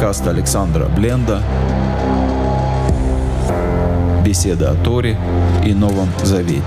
Подкаст Александра Бленда. Беседа о Торе и Новом Завете.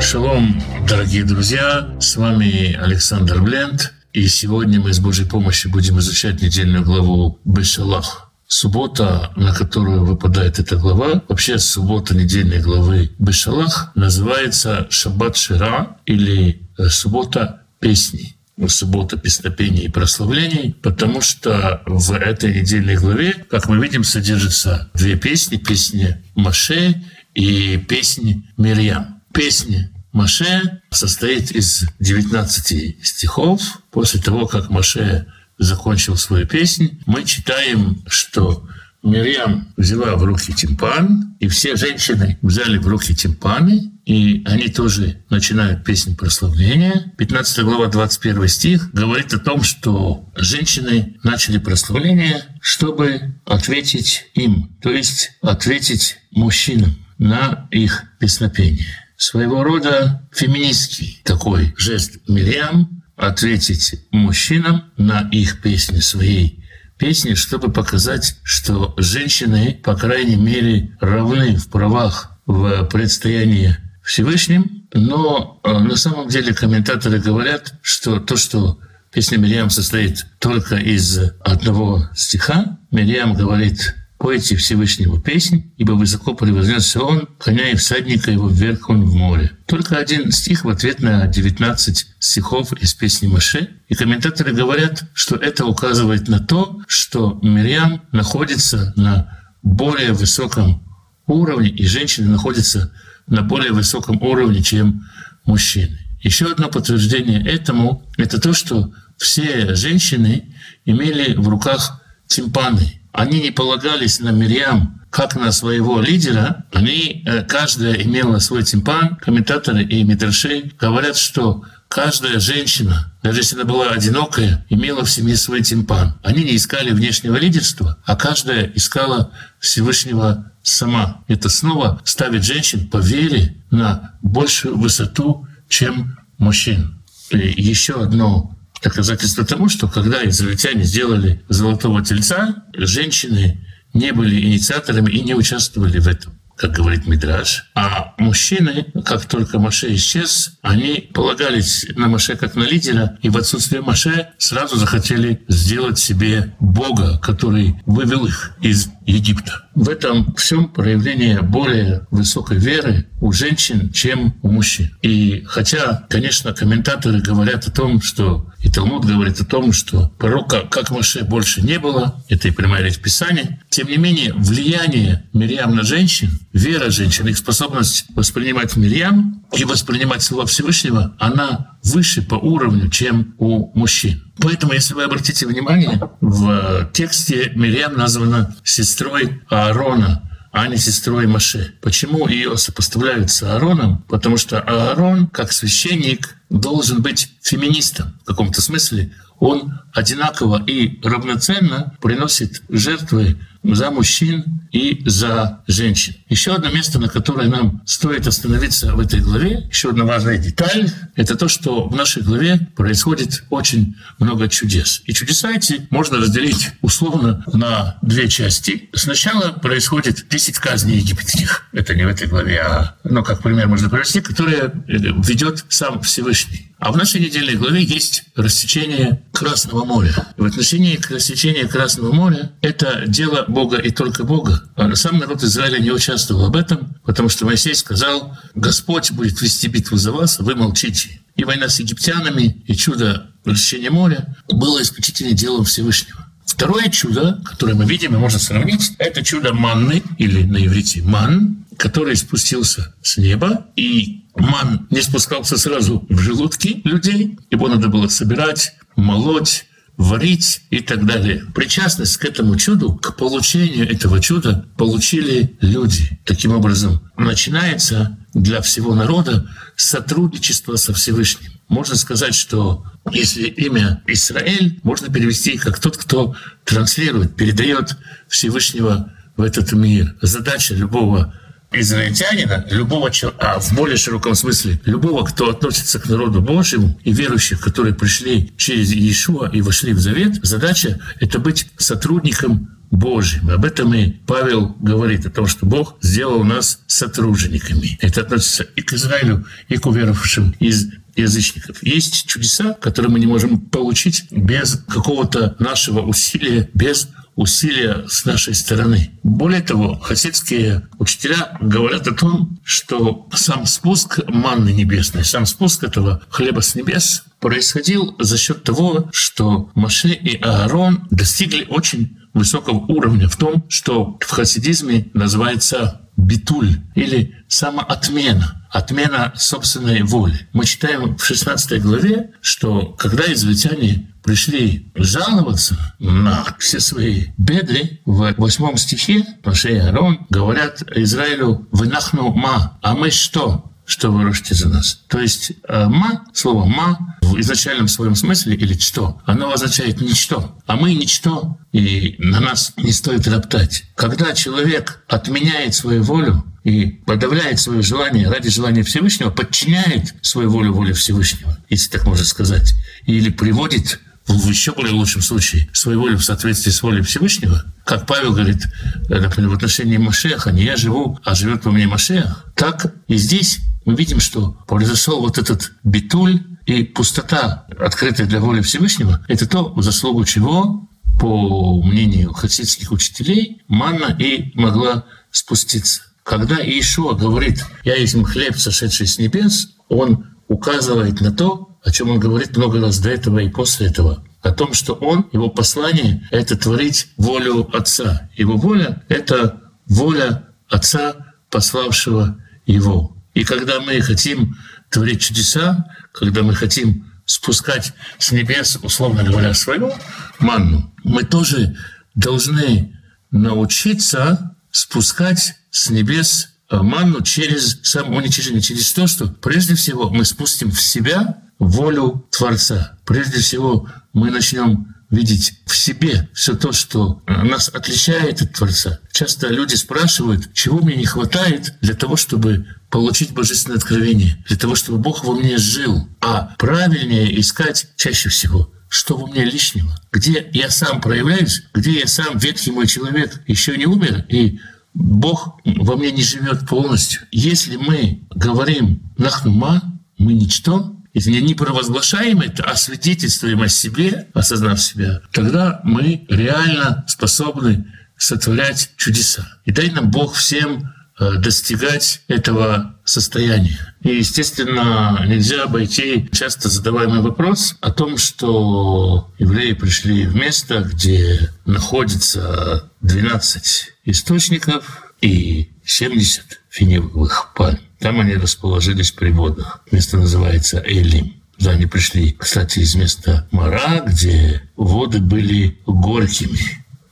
Шалом, дорогие друзья! С вами Александр Бленд. И сегодня мы с Божьей помощью будем изучать недельную главу Бешалах. Суббота, на которую выпадает эта глава, вообще суббота недельной главы Бешалах, называется Шаббат Шира или э, суббота песни суббота песнопений и прославлений, потому что в этой недельной главе, как мы видим, содержатся две песни, песни Маше и песни Мирьям. Песни Маше состоит из 19 стихов. После того, как Маше закончил свою песнь, мы читаем, что Мирьям взяла в руки тимпан, и все женщины взяли в руки тимпаны, и они тоже начинают песнь прославления. 15 глава, 21 стих говорит о том, что женщины начали прославление, чтобы ответить им, то есть ответить мужчинам на их песнопение. Своего рода феминистский такой жест Мириам ответить мужчинам на их песни своей песни, чтобы показать, что женщины, по крайней мере, равны в правах в предстоянии Всевышним. Но э, на самом деле комментаторы говорят, что то, что песня Мириам состоит только из одного стиха, Мириам говорит Пойте Всевышнему песнь, ибо высоко превознесся он, коня и всадника его вверх он в море. Только один стих в ответ на 19 стихов из песни Маше. И комментаторы говорят, что это указывает на то, что Мирьям находится на более высоком уровне, и женщины находятся на более высоком уровне, чем мужчины. Еще одно подтверждение этому – это то, что все женщины имели в руках тимпаны – они не полагались на Мирьям как на своего лидера, они, э, каждая имела свой тимпан. Комментаторы и мидраши говорят, что каждая женщина, даже если она была одинокая, имела в семье свой тимпан. Они не искали внешнего лидерства, а каждая искала Всевышнего сама. Это снова ставит женщин по вере на большую высоту, чем мужчин. И еще одно доказательство тому, что когда израильтяне сделали золотого тельца, женщины не были инициаторами и не участвовали в этом как говорит Мидраш. А мужчины, как только Маше исчез, они полагались на Маше как на лидера, и в отсутствие Маше сразу захотели сделать себе Бога, который вывел их из Египта. В этом всем проявление более высокой веры у женщин, чем у мужчин. И хотя, конечно, комментаторы говорят о том, что и Талмуд говорит о том, что пророка, как Маше, больше не было, это и прямая речь Писания, тем не менее, влияние Мирьям на женщин, вера женщин, их способность воспринимать Мирьям и воспринимать слова Всевышнего, она выше по уровню, чем у мужчин. Поэтому, если вы обратите внимание, в тексте Мирьям названа сестрой Аарона, а не сестрой Маше. Почему ее сопоставляют с Аароном? Потому что Аарон, как священник, должен быть феминистом в каком-то смысле. Он одинаково и равноценно приносит жертвы за мужчин и за женщин. Еще одно место, на которое нам стоит остановиться в этой главе, еще одна важная деталь, это то, что в нашей главе происходит очень много чудес. И чудеса эти можно разделить условно на две части. Сначала происходит 10 казней египетских. Это не в этой главе, а, ну, как пример можно привести, которые ведет сам Всевышний. А в нашей недельной главе есть рассечение Красного моря. В отношении к рассечению Красного моря это дело Бога и только Бога. А сам народ Израиля не участвовал в этом, потому что Моисей сказал, Господь будет вести битву за вас, вы молчите. И война с египтянами, и чудо рассечения моря было исключительно делом Всевышнего. Второе чудо, которое мы видим и можно сравнить, это чудо манны, или на иврите ман, который спустился с неба, и ман не спускался сразу в желудки людей, его надо было собирать, молоть, варить и так далее. Причастность к этому чуду, к получению этого чуда получили люди. Таким образом, начинается для всего народа сотрудничество со Всевышним. Можно сказать, что если имя Израиль, можно перевести как тот, кто транслирует, передает Всевышнего в этот мир. Задача любого израильтянина, любого человека, а в более широком смысле, любого, кто относится к народу Божьему и верующих, которые пришли через Иешуа и вошли в завет, задача — это быть сотрудником Божьим. Об этом и Павел говорит, о том, что Бог сделал нас сотрудниками. Это относится и к Израилю, и к уверовавшим из язычников. Есть чудеса, которые мы не можем получить без какого-то нашего усилия, без усилия с нашей стороны. Более того, хасидские учителя говорят о том, что сам спуск манны небесной, сам спуск этого хлеба с небес происходил за счет того, что Маше и Аарон достигли очень высокого уровня в том, что в хасидизме называется битуль или самоотмена, отмена собственной воли. Мы читаем в 16 главе, что когда израильтяне пришли жаловаться на все свои беды, в восьмом стихе Паше и Арон говорят Израилю «Вынахну ма», а мы что? что вы рушите за нас. То есть э, «ма», слово «ма» в изначальном своем смысле или «что», оно означает «ничто», а мы «ничто», и на нас не стоит роптать. Когда человек отменяет свою волю и подавляет свое желание ради желания Всевышнего, подчиняет свою волю воле Всевышнего, если так можно сказать, или приводит в еще более лучшем случае свою волю в соответствии с волей Всевышнего, как Павел говорит, например, в отношении Машеха, не я живу, а живет во мне Машех, так и здесь мы видим, что произошел вот этот битуль и пустота, открытая для воли Всевышнего, это то, в заслугу чего, по мнению хасидских учителей, манна и могла спуститься. Когда Иешуа говорит «Я есть хлеб, сошедший с небес», он указывает на то, о чем он говорит много раз до этого и после этого, о том, что он, его послание — это творить волю Отца. Его воля — это воля Отца, пославшего его. И когда мы хотим творить чудеса, когда мы хотим спускать с небес, условно говоря, свою манну, мы тоже должны научиться спускать с небес манну через самоуничижение, через то, что прежде всего мы спустим в себя волю Творца. Прежде всего мы начнем видеть в себе все то, что нас отличает от Творца. Часто люди спрашивают, чего мне не хватает для того, чтобы получить божественное откровение, для того, чтобы Бог во мне жил. А правильнее искать чаще всего что во мне лишнего, где я сам проявляюсь, где я сам, ветхий мой человек, еще не умер, и Бог во мне не живет полностью. Если мы говорим «нахнума», мы ничто, не провозглашаем это, а свидетельствуем о себе, осознав себя, тогда мы реально способны сотворять чудеса. И дай нам Бог всем э, достигать этого состояния. И, естественно, нельзя обойти часто задаваемый вопрос о том, что евреи пришли в место, где находится 12 источников и 70 финевых пальм. Там они расположились при водах. Место называется Элим. Да, они пришли, кстати, из места Мара, где воды были горькими.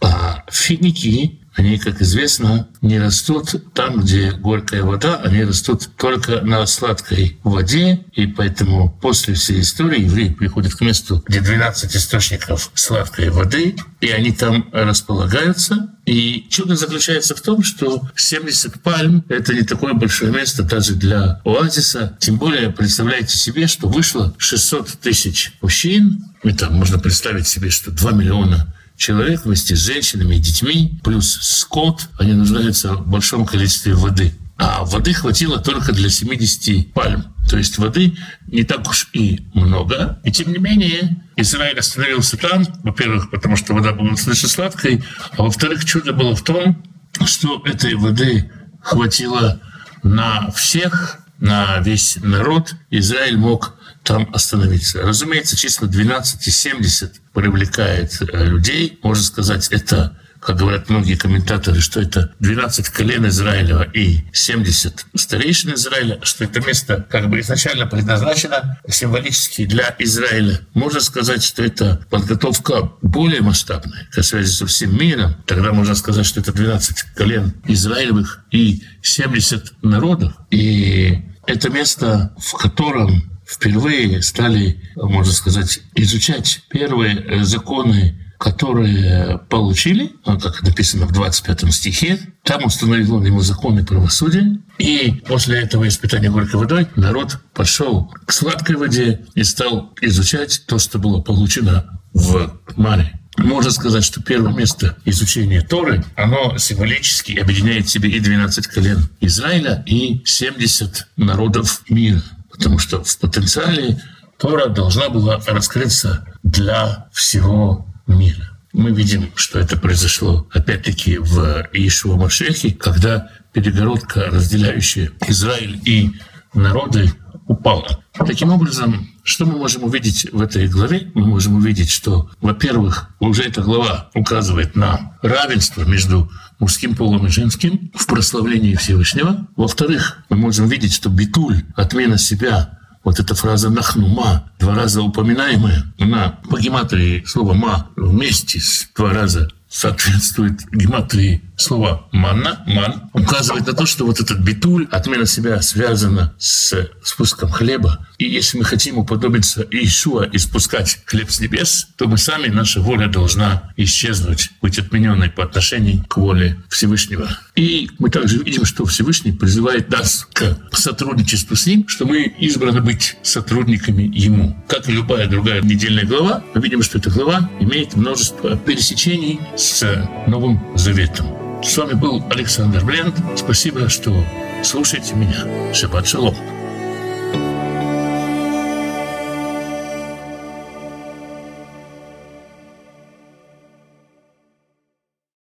А финики они, как известно, не растут там, где горькая вода, они растут только на сладкой воде, и поэтому после всей истории евреи приходят к месту, где 12 источников сладкой воды, и они там располагаются. И чудо заключается в том, что 70 пальм — это не такое большое место даже для оазиса. Тем более, представляете себе, что вышло 600 тысяч мужчин, и там можно представить себе, что 2 миллиона человек вместе с женщинами и детьми, плюс скот, они нуждаются в большом количестве воды. А воды хватило только для 70 пальм. То есть воды не так уж и много. И тем не менее, Израиль остановился там, во-первых, потому что вода была достаточно сладкой, а во-вторых, чудо было в том, что этой воды хватило на всех, на весь народ. Израиль мог там остановиться. Разумеется, число 12 и 70 привлекает э, людей. Можно сказать, это как говорят многие комментаторы, что это 12 колен Израилева и 70 старейшин Израиля, что это место как бы изначально предназначено символически для Израиля. Можно сказать, что это подготовка более масштабная к связи со всем миром. Тогда можно сказать, что это 12 колен Израилевых и 70 народов. И это место, в котором впервые стали, можно сказать, изучать первые законы которые получили, а, как написано в 25 стихе, там установил он ему законы правосудия, и после этого испытания горькой водой народ пошел к сладкой воде и стал изучать то, что было получено в Маре. Можно сказать, что первое место изучения Торы, оно символически объединяет в себе и 12 колен Израиля, и 70 народов мира. Потому что в потенциале Тора должна была раскрыться для всего мира. Мы видим, что это произошло опять-таки в Иешуа Машехе, когда перегородка, разделяющая Израиль и народы, упала. Таким образом, что мы можем увидеть в этой главе? Мы можем увидеть, что, во-первых, уже эта глава указывает на равенство между мужским полом и женским в прославлении Всевышнего. Во-вторых, мы можем видеть, что битуль, отмена себя, вот эта фраза «нахнума», два раза упоминаемая, она по гематрии слова «ма» вместе с два раза соответствует гематрии слова «манна», «ман», указывает на то, что вот этот битуль, отмена себя, связана с спуском хлеба. И если мы хотим уподобиться Иисуа и спускать хлеб с небес, то мы сами, наша воля должна исчезнуть, быть отмененной по отношению к воле Всевышнего. И мы также видим, что Всевышний призывает нас к сотрудничеству с Ним, что мы избраны быть сотрудниками Ему. Как и любая другая недельная глава, мы видим, что эта глава имеет множество пересечений с Новым Заветом. С вами был Александр Бленд. Спасибо, что слушаете меня. Шаббат шалом.